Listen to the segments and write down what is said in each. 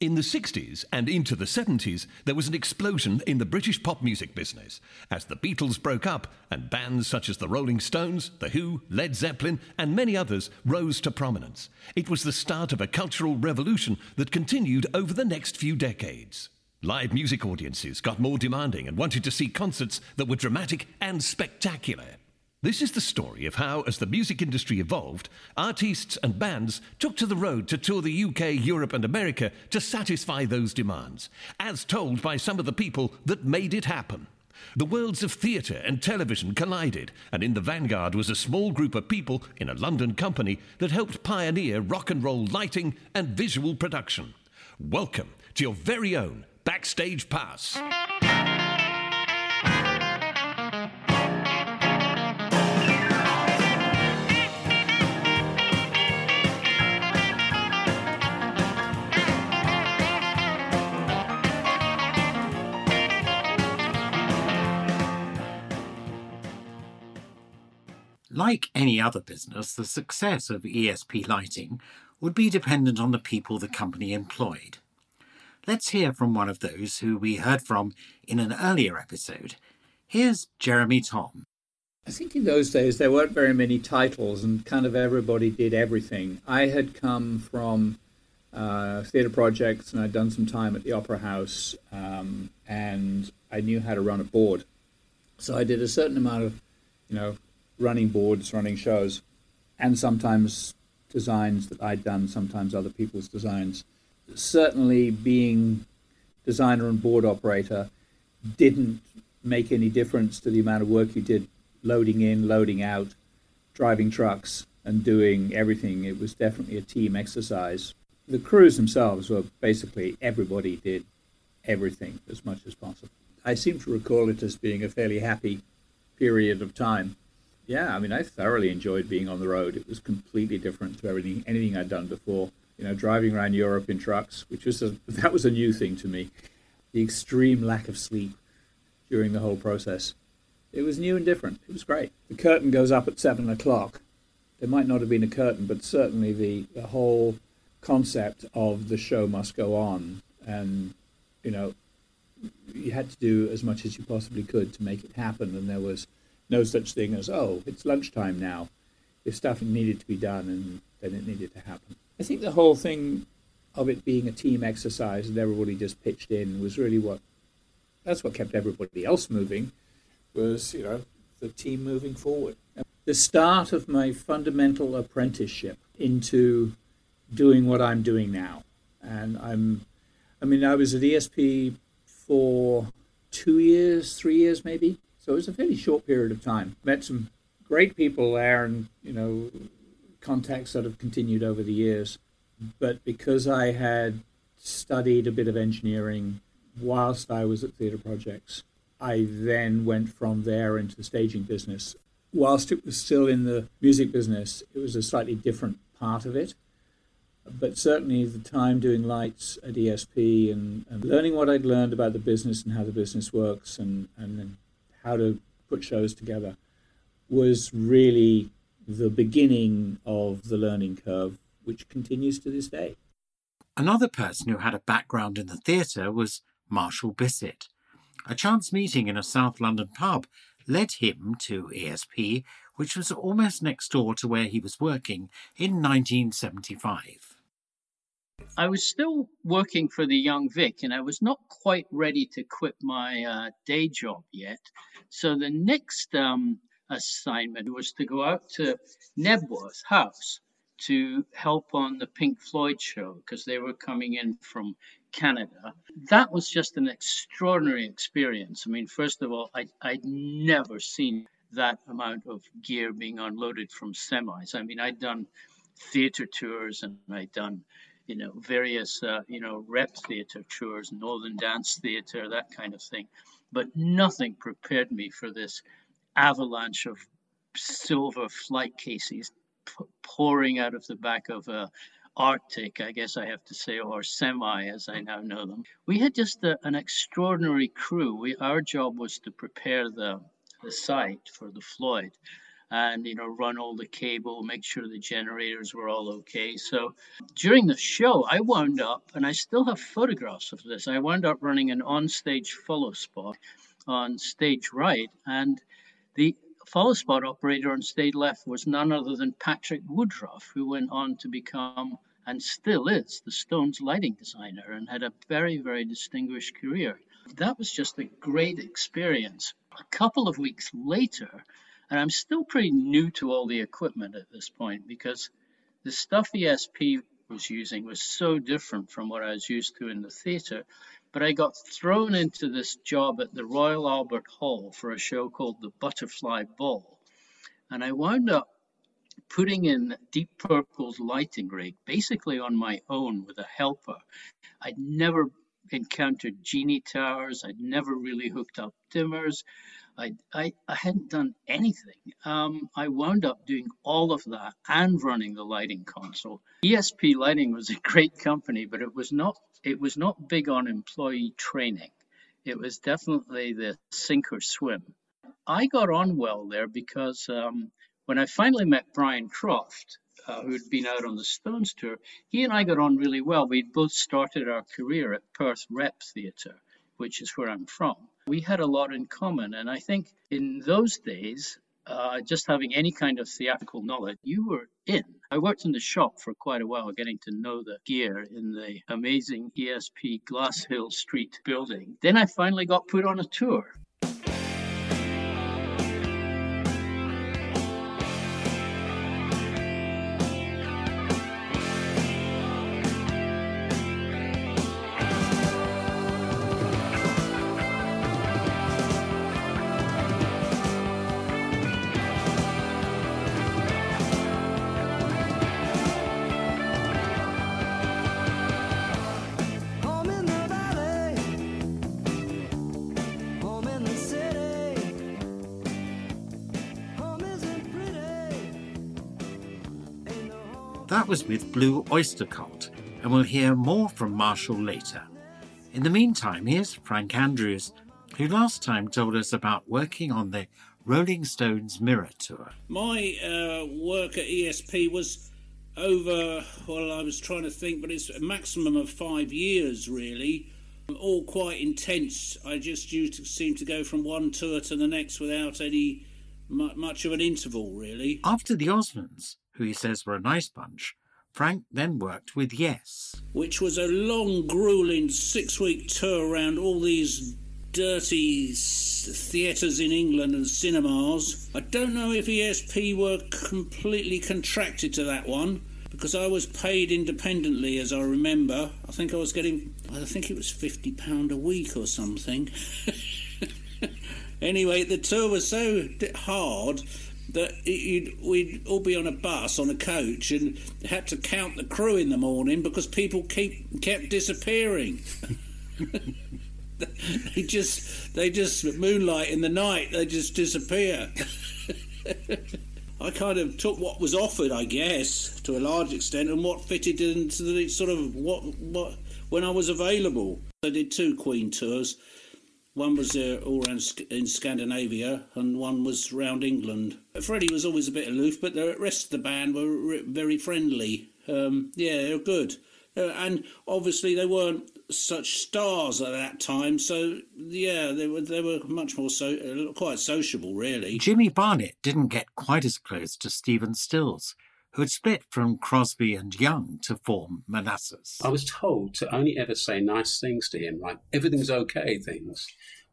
In the 60s and into the 70s, there was an explosion in the British pop music business as the Beatles broke up and bands such as the Rolling Stones, The Who, Led Zeppelin, and many others rose to prominence. It was the start of a cultural revolution that continued over the next few decades. Live music audiences got more demanding and wanted to see concerts that were dramatic and spectacular. This is the story of how, as the music industry evolved, artists and bands took to the road to tour the UK, Europe, and America to satisfy those demands, as told by some of the people that made it happen. The worlds of theatre and television collided, and in the vanguard was a small group of people in a London company that helped pioneer rock and roll lighting and visual production. Welcome to your very own Backstage Pass. Like any other business, the success of ESP Lighting would be dependent on the people the company employed. Let's hear from one of those who we heard from in an earlier episode. Here's Jeremy Tom. I think in those days there weren't very many titles and kind of everybody did everything. I had come from uh, theatre projects and I'd done some time at the Opera House um, and I knew how to run a board. So I did a certain amount of, you know, running boards, running shows, and sometimes designs that I'd done, sometimes other people's designs. Certainly, being designer and board operator didn't make any difference to the amount of work you did loading in, loading out, driving trucks, and doing everything. It was definitely a team exercise. The crews themselves were basically everybody did everything as much as possible. I seem to recall it as being a fairly happy period of time yeah, I mean, I thoroughly enjoyed being on the road. It was completely different to everything, anything I'd done before. You know, driving around Europe in trucks, which was a, that was a new thing to me. The extreme lack of sleep during the whole process. It was new and different. It was great. The curtain goes up at seven o'clock. There might not have been a curtain, but certainly the, the whole concept of the show must go on. And, you know, you had to do as much as you possibly could to make it happen. And there was no such thing as, oh, it's lunchtime now. If stuff needed to be done, and then it needed to happen. I think the whole thing of it being a team exercise and everybody just pitched in was really what that's what kept everybody else moving was you know the team moving forward the start of my fundamental apprenticeship into doing what i'm doing now and i'm i mean i was at esp for two years three years maybe so it was a fairly short period of time. Met some great people there and, you know, contacts that have continued over the years. But because I had studied a bit of engineering whilst I was at Theatre Projects, I then went from there into the staging business. Whilst it was still in the music business, it was a slightly different part of it. But certainly the time doing lights at ESP and, and learning what I'd learned about the business and how the business works and, and then how to put shows together was really the beginning of the learning curve, which continues to this day. Another person who had a background in the theatre was Marshall Bissett. A chance meeting in a South London pub led him to ESP, which was almost next door to where he was working in 1975. I was still working for the Young Vic, and I was not quite ready to quit my uh, day job yet. So the next um, assignment was to go out to Knebworth House to help on the Pink Floyd show because they were coming in from Canada. That was just an extraordinary experience. I mean, first of all, I, I'd never seen that amount of gear being unloaded from semis. I mean, I'd done theater tours and I'd done you know, various, uh, you know, rep theater tours, Northern Dance Theater, that kind of thing. But nothing prepared me for this avalanche of silver flight cases p- pouring out of the back of a Arctic, I guess I have to say, or semi as I now know them. We had just a, an extraordinary crew. We, our job was to prepare the, the site for the Floyd. And you know run all the cable make sure the generators were all okay. So during the show i wound up and i still have photographs of this i wound up running an on-stage follow spot on stage right and the follow spot operator on stage left was none other than patrick woodroffe who went on to become and still is the stones lighting designer and had a very very distinguished career. That was just a great experience. A couple of weeks later and I'm still pretty new to all the equipment at this point because the stuff ESP was using was so different from what I was used to in the theatre. But I got thrown into this job at the Royal Albert Hall for a show called The Butterfly Ball. And I wound up putting in Deep Purple's lighting rig basically on my own with a helper. I'd never encountered genie towers, I'd never really hooked up dimmers. I, I, I hadn't done anything. Um, I wound up doing all of that and running the lighting console. ESP Lighting was a great company, but it was not it was not big on employee training. It was definitely the sink or swim. I got on well there because um, when I finally met Brian Croft, uh, who'd been out on the Stones tour, he and I got on really well. We'd both started our career at Perth Rep Theatre, which is where I'm from we had a lot in common. And I think in those days, uh, just having any kind of theatrical knowledge, you were in. I worked in the shop for quite a while, getting to know the gear in the amazing ESP Glasshill Street building. Then I finally got put on a tour. That was with Blue Oyster Cult, and we'll hear more from Marshall later. In the meantime, here's Frank Andrews, who last time told us about working on the Rolling Stones Mirror Tour. My uh, work at ESP was over, well, I was trying to think, but it's a maximum of five years, really. All quite intense. I just used to seem to go from one tour to the next without any much of an interval, really. After the Osmonds, who he says were a nice bunch, Frank then worked with Yes. Which was a long, grueling six week tour around all these dirty theatres in England and cinemas. I don't know if ESP were completely contracted to that one because I was paid independently, as I remember. I think I was getting, I think it was £50 a week or something. anyway, the tour was so hard that we'd all be on a bus on a coach and had to count the crew in the morning because people keep kept disappearing. they just they just moonlight in the night. They just disappear. I kind of took what was offered, I guess, to a large extent, and what fitted into the sort of what what when I was available. I did two Queen tours one was uh, all around in Scandinavia, and one was around England. Freddie was always a bit aloof, but the rest of the band were very friendly. Um, yeah, they were good. Uh, and obviously, they weren't such stars at that time, so yeah, they were they were much more so uh, quite sociable, really. Jimmy Barnett didn't get quite as close to Stephen Stills, who had split from Crosby and Young to form Manassas. I was told to only ever say nice things to him, like everything's okay things,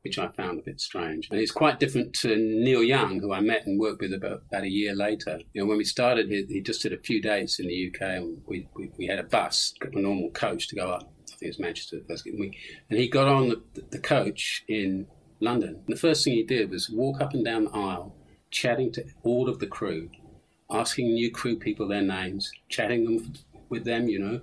which I found a bit strange. And it's quite different to Neil Young, who I met and worked with about, about a year later. You know, when we started, he, he just did a few days in the UK, and we, we, we had a bus, a normal coach to go up. I think it was Manchester first. And he got on the, the coach in London. And the first thing he did was walk up and down the aisle, chatting to all of the crew asking new crew people their names, chatting them with them, you know.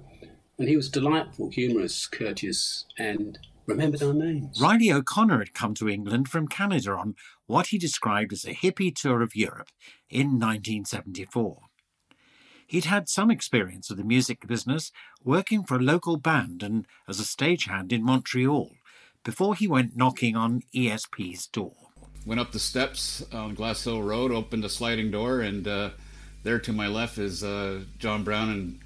And he was delightful, humorous, courteous, and remembered our names. Riley O'Connor had come to England from Canada on what he described as a hippie tour of Europe in 1974. He'd had some experience of the music business, working for a local band and as a stagehand in Montreal, before he went knocking on ESP's door. went up the steps on Glasshill Road, opened a sliding door, and uh, there to my left is uh, John Brown and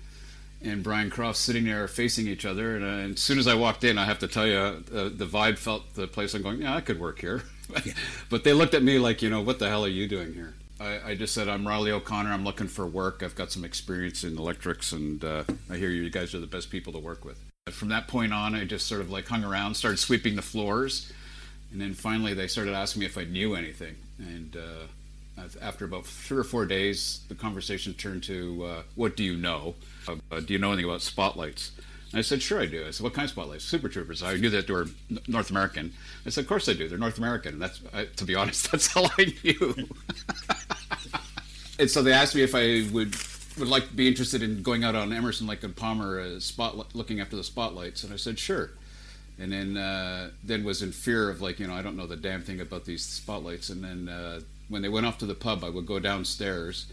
and Brian Croft sitting there facing each other. And, uh, and, as soon as I walked in, I have to tell you, uh, the vibe felt the place. I'm going, yeah, I could work here. but they looked at me like, you know, what the hell are you doing here? I, I, just said, I'm Riley O'Connor. I'm looking for work. I've got some experience in electrics, and uh, I hear you guys are the best people to work with. From that point on, I just sort of like hung around, started sweeping the floors, and then finally they started asking me if I knew anything. And uh, after about three or four days, the conversation turned to, uh, "What do you know? Uh, do you know anything about spotlights?" And I said, "Sure, I do." I said, "What kind of spotlights?" Super Troupers. I knew that they were North American. I said, "Of course I do. They're North American." And that's, I, to be honest, that's all I knew. and so they asked me if I would would like to be interested in going out on Emerson, Lake and Palmer, uh, spot looking after the spotlights, and I said sure. And then uh, then was in fear of like you know I don't know the damn thing about these spotlights. And then uh, when they went off to the pub, I would go downstairs,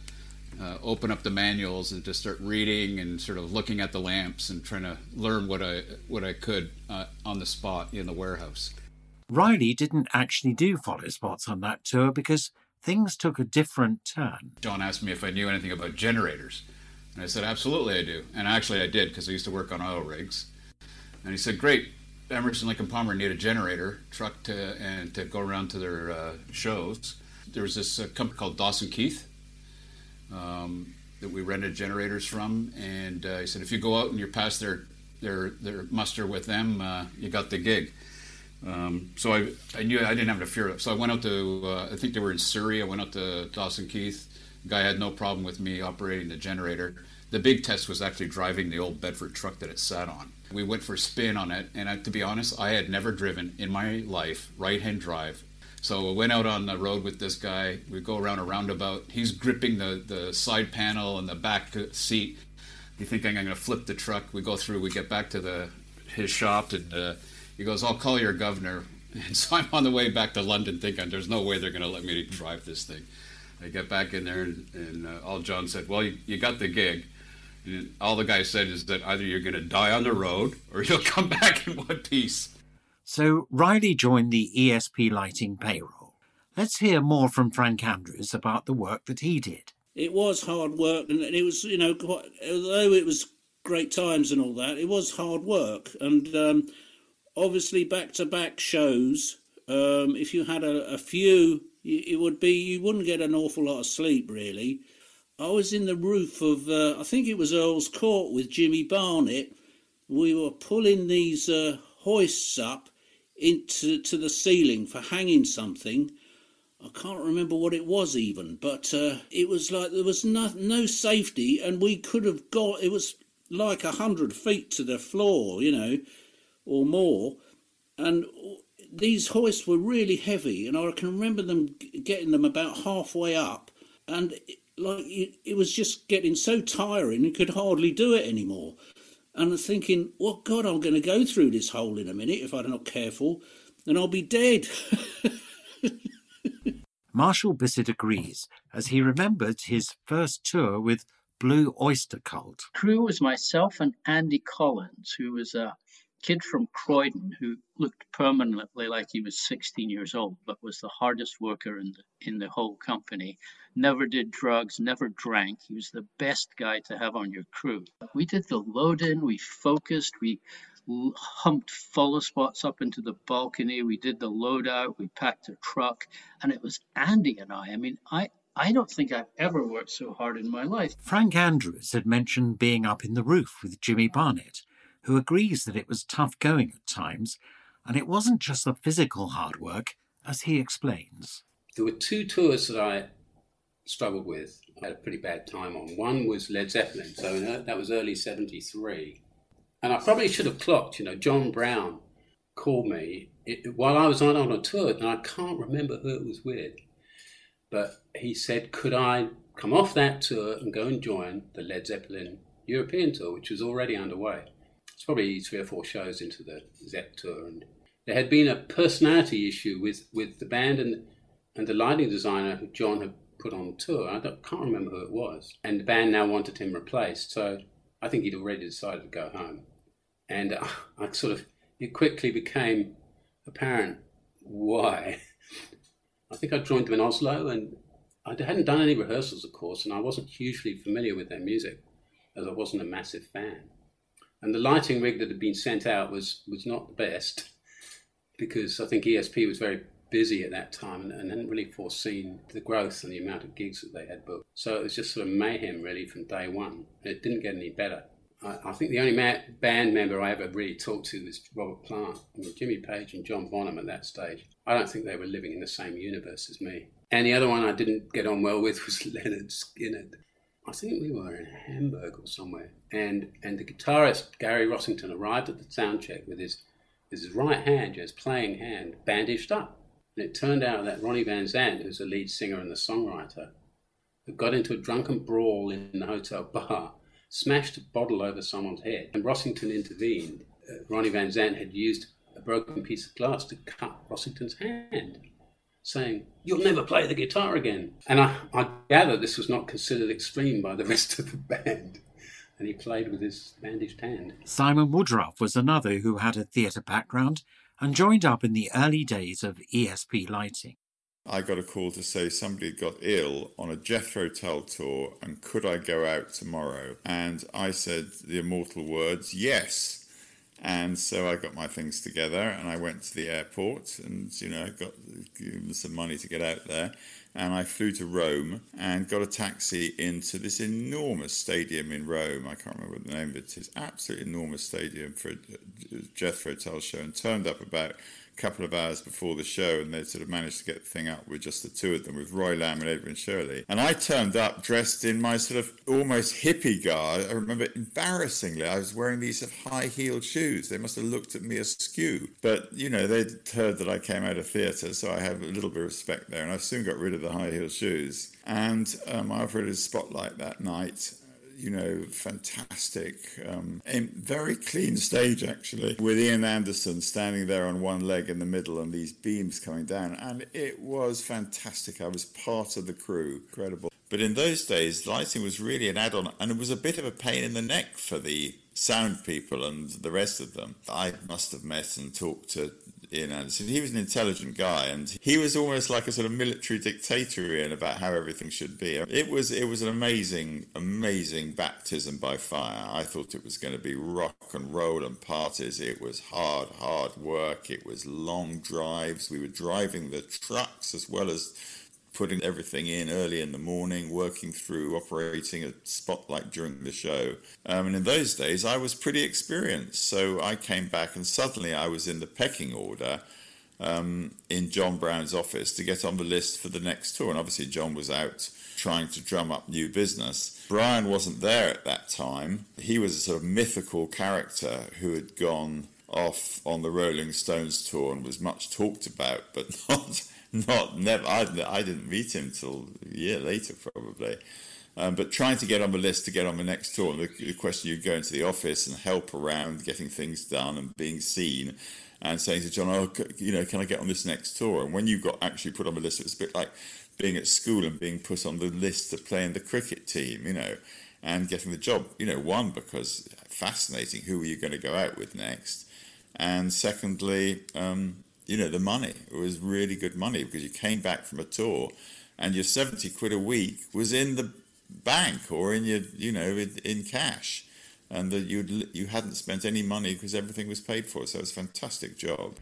uh, open up the manuals, and just start reading and sort of looking at the lamps and trying to learn what I what I could uh, on the spot in the warehouse. Riley didn't actually do follow spots on that tour because things took a different turn. John asked me if I knew anything about generators. And I said, absolutely I do. And actually I did because I used to work on oil rigs. And he said, great, Emerson Lake and Palmer need a generator truck to and to go around to their uh, shows. There was this uh, company called Dawson Keith um, that we rented generators from, and uh, he said if you go out and you pass their their their muster with them, uh, you got the gig. Um, so I, I knew I didn't have to fear it. So I went out to, uh, I think they were in Surrey. I went out to Dawson Keith. Guy had no problem with me operating the generator. The big test was actually driving the old Bedford truck that it sat on. We went for a spin on it, and I, to be honest, I had never driven in my life right hand drive. So I went out on the road with this guy. We go around a roundabout. He's gripping the, the side panel and the back seat. You think I'm going to flip the truck? We go through. We get back to the his shop, and uh, he goes, I'll call your governor. And so I'm on the way back to London thinking, there's no way they're going to let me drive this thing. I get back in there, and, and uh, all John said, Well, you, you got the gig. And all the guy said is that either you're going to die on the road or you'll come back in one piece. So Riley joined the ESP lighting payroll. Let's hear more from Frank Andrews about the work that he did. It was hard work, and it was, you know, quite, although it was great times and all that, it was hard work. And um, obviously back to back shows. Um, if you had a, a few, it would be you wouldn't get an awful lot of sleep really. I was in the roof of uh, I think it was Earl's Court with Jimmy Barnett. We were pulling these uh, hoists up into to the ceiling for hanging something. I can't remember what it was even, but uh, it was like there was no, no safety, and we could have got. It was like a hundred feet to the floor, you know or more. And these hoists were really heavy, and I can remember them getting them about halfway up, and it, like it, it was just getting so tiring, you could hardly do it anymore. And I'm thinking, well, God, I'm going to go through this hole in a minute if I'm not careful, and I'll be dead. Marshall Bissett agrees, as he remembered his first tour with Blue Oyster Cult. Crew was myself and Andy Collins, who was a kid from Croydon who looked permanently like he was 16 years old, but was the hardest worker in the, in the whole company. Never did drugs, never drank. He was the best guy to have on your crew. We did the load in, we focused, we humped follow spots up into the balcony, we did the load out, we packed a truck, and it was Andy and I. I mean, I, I don't think I've ever worked so hard in my life. Frank Andrews had mentioned being up in the roof with Jimmy Barnett who agrees that it was tough going at times, and it wasn't just the physical hard work, as he explains. There were two tours that I struggled with. I had a pretty bad time on. One was Led Zeppelin, so that was early 73. And I probably should have clocked, you know, John Brown called me it, while I was on, on a tour, and I can't remember who it was with. But he said, could I come off that tour and go and join the Led Zeppelin European tour, which was already underway it's probably three or four shows into the Zep tour, and there had been a personality issue with, with the band and and the lighting designer who John had put on tour. I can't remember who it was, and the band now wanted him replaced. So I think he'd already decided to go home, and uh, I sort of it quickly became apparent why. I think I joined them in Oslo, and I hadn't done any rehearsals, of course, and I wasn't hugely familiar with their music, as I wasn't a massive fan. And the lighting rig that had been sent out was was not the best, because I think ESP was very busy at that time and, and hadn't really foreseen the growth and the amount of gigs that they had booked. So it was just sort of mayhem really from day one. And it didn't get any better. I, I think the only ma- band member I ever really talked to was Robert Plant. Mean, Jimmy Page and John Bonham at that stage. I don't think they were living in the same universe as me. And the other one I didn't get on well with was Lynyrd Skynyrd. I think we were in Hamburg or somewhere, and and the guitarist Gary Rossington arrived at the sound check with his his right hand, his playing hand, bandaged up. And it turned out that Ronnie Van Zant, who's the lead singer and the songwriter, had got into a drunken brawl in the hotel bar, smashed a bottle over someone's head, and Rossington intervened. Uh, Ronnie Van Zant had used a broken piece of glass to cut Rossington's hand, saying, You'll never play the guitar again. And I, I gather this was not considered extreme by the rest of the band. And he played with his bandaged hand. Simon Woodroffe was another who had a theatre background and joined up in the early days of ESP lighting. I got a call to say somebody got ill on a Jethro Tull tour and could I go out tomorrow? And I said the immortal words, yes. And so I got my things together and I went to the airport and, you know, I got given some money to get out there. And I flew to Rome and got a taxi into this enormous stadium in Rome. I can't remember what the name of it is. Absolutely enormous stadium for a Jethro Tull show and turned up about couple of hours before the show, and they sort of managed to get the thing up with just the two of them, with Roy Lamb and Edwin Shirley. And I turned up dressed in my sort of almost hippie garb. I remember embarrassingly, I was wearing these sort of high heeled shoes. They must have looked at me askew. But, you know, they'd heard that I came out of theatre, so I have a little bit of respect there. And I soon got rid of the high heeled shoes. And um, I operated a spotlight that night you know, fantastic, um, very clean stage actually, with Ian Anderson standing there on one leg in the middle and these beams coming down. And it was fantastic. I was part of the crew. Incredible. But in those days, lighting was really an add on, and it was a bit of a pain in the neck for the sound people and the rest of them. I must have met and talked to Ian Anderson. He was an intelligent guy, and he was almost like a sort of military dictator in about how everything should be. It was it was an amazing, amazing baptism by fire. I thought it was going to be rock and roll and parties. It was hard, hard work. It was long drives. We were driving the trucks as well as putting everything in early in the morning, working through operating a spotlight during the show. Um, and in those days, I was pretty experienced. So I came back and suddenly I was in the pecking order um, in John Brown's office to get on the list for the next tour. And obviously, John was out trying to drum up new business. Brian wasn't there at that time. He was a sort of mythical character who had gone off on the Rolling Stones tour and was much talked about, but not not never. I, I didn't meet him till a year later, probably. Um, but trying to get on the list to get on the next tour, the, the question you go into the office and help around getting things done and being seen, and saying to John, "Oh, you know, can I get on this next tour?" And when you got actually put on the list, it was a bit like being at school and being put on the list to play in the cricket team, you know, and getting the job. You know, one because fascinating, who are you going to go out with next? And secondly, um, you know, the money. It was really good money because you came back from a tour and your 70 quid a week was in the bank or in your, you know, in, in cash. And that you you hadn't spent any money because everything was paid for. So it was a fantastic job.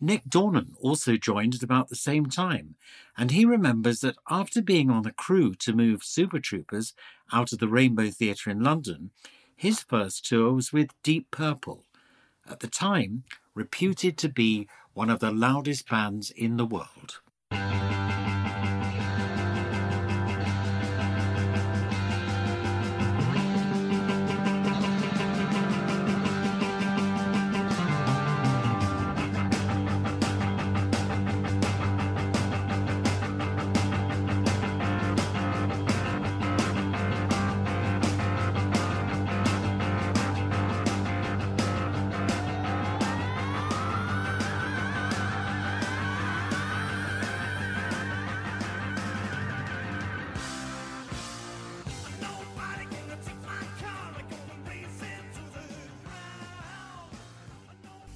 Nick Dornan also joined at about the same time, and he remembers that after being on a crew to move Super Troupers out of the Rainbow Theatre in London, his first tour was with Deep Purple, at the time reputed to be one of the loudest bands in the world.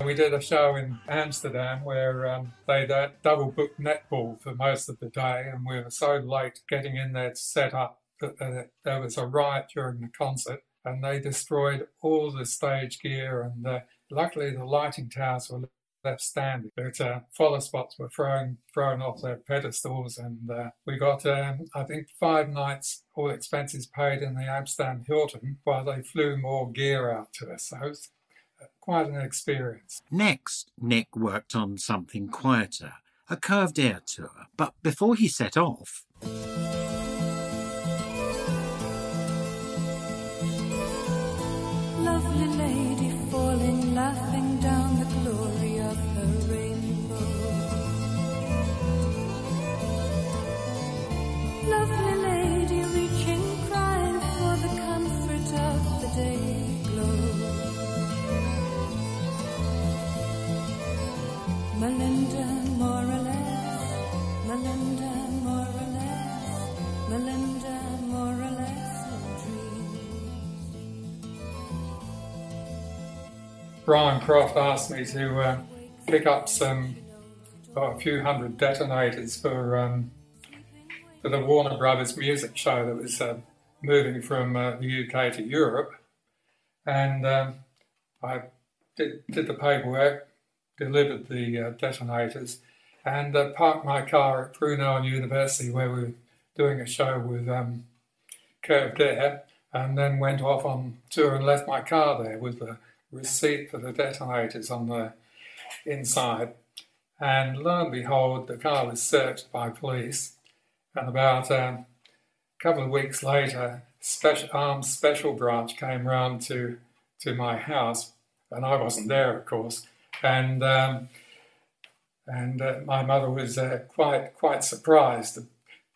We did a show in Amsterdam where um, they double booked netball for most of the day, and we were so late getting in there to set up that uh, there was a riot during the concert, and they destroyed all the stage gear. And uh, luckily, the lighting towers were left standing. But uh, follow spots were thrown thrown off their pedestals, and uh, we got um, I think five nights, all expenses paid in the Amsterdam Hilton, while they flew more gear out to us. So quite an experience. Next, Nick worked on something quieter, a curved air tour. But before he set off, Lovely Brian Croft asked me to uh, pick up some, a few hundred detonators for um, for the Warner Brothers music show that was uh, moving from uh, the UK to Europe, and um, I did, did the paperwork, delivered the uh, detonators, and uh, parked my car at Brunel University where we were doing a show with um, Curved Air, and then went off on tour and left my car there with the receipt for the detonators on the inside. And lo and behold, the car was searched by police. And about um, a couple of weeks later, special armed special branch came round to to my house, and I wasn't there, of course. And um, and uh, my mother was uh, quite quite surprised, to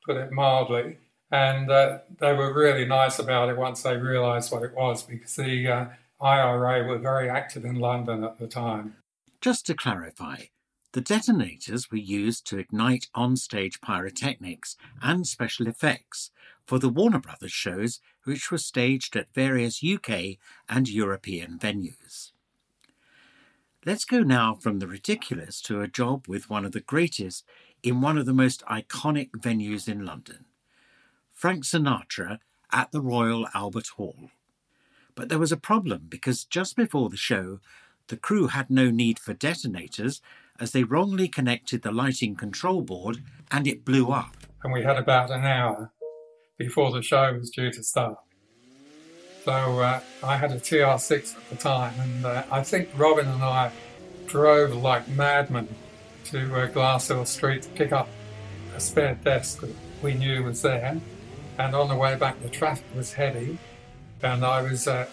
put it mildly. And uh, they were really nice about it once they realised what it was, because the uh, IRA were very active in London at the time. just to clarify, the detonators were used to ignite on-stage pyrotechnics and special effects for the Warner Brothers shows, which were staged at various UK and European venues. Let's go now from the ridiculous to a job with one of the greatest in one of the most iconic venues in London. Frank Sinatra at the Royal Albert Hall. But there was a problem because just before the show, the crew had no need for detonators as they wrongly connected the lighting control board and it blew up. and we had about an hour before the show was due to start. So uh, I had a TR6 at the time, and uh, I think Robin and I drove like madmen to uh, Glasshill Street to pick up a spare desk that we knew was there. And on the way back, the traffic was heavy, and I was uh,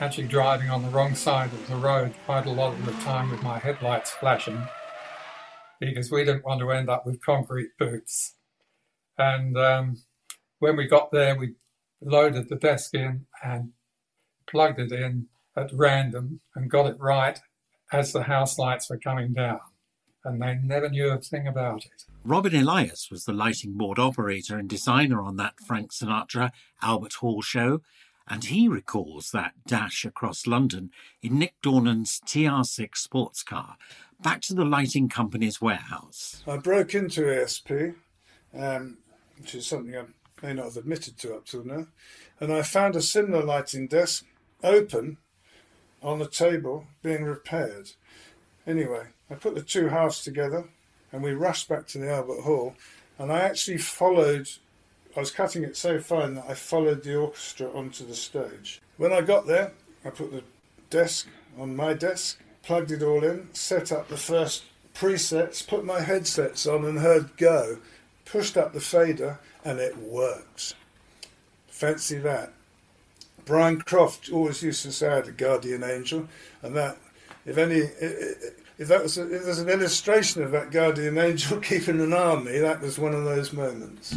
actually driving on the wrong side of the road quite a lot of the time with my headlights flashing because we didn't want to end up with concrete boots. And um, when we got there, we loaded the desk in and plugged it in at random and got it right as the house lights were coming down. And they never knew a thing about it. Robin Elias was the lighting board operator and designer on that Frank Sinatra Albert Hall show, and he recalls that dash across London in Nick Dornan's TR6 sports car back to the lighting company's warehouse. I broke into ESP, um, which is something I may not have admitted to up till now, and I found a similar lighting desk open on the table being repaired. Anyway, I put the two halves together and we rushed back to the Albert Hall, and I actually followed. I was cutting it so fine that I followed the orchestra onto the stage. When I got there, I put the desk on my desk, plugged it all in, set up the first presets, put my headsets on, and heard go. Pushed up the fader, and it works. Fancy that. Brian Croft always used to say I had a guardian angel, and that if any if that was a, if there's an illustration of that guardian angel keeping an me, that was one of those moments.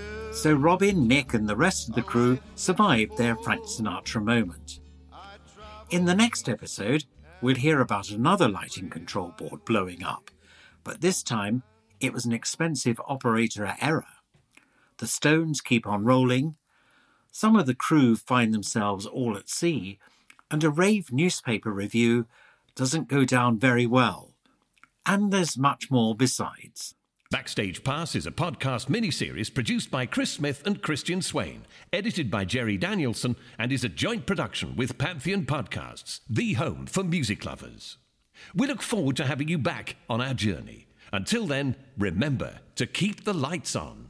So Robin, Nick, and the rest of the crew survived their Frank Sinatra moment. In the next episode, we'll hear about another lighting control board blowing up, but this time it was an expensive operator error. The stones keep on rolling. Some of the crew find themselves all at sea, and a rave newspaper review doesn't go down very well. And there's much more besides. Backstage Pass is a podcast miniseries produced by Chris Smith and Christian Swain, edited by Jerry Danielson, and is a joint production with Pantheon Podcasts, the home for music lovers. We look forward to having you back on our journey. Until then, remember to keep the lights on.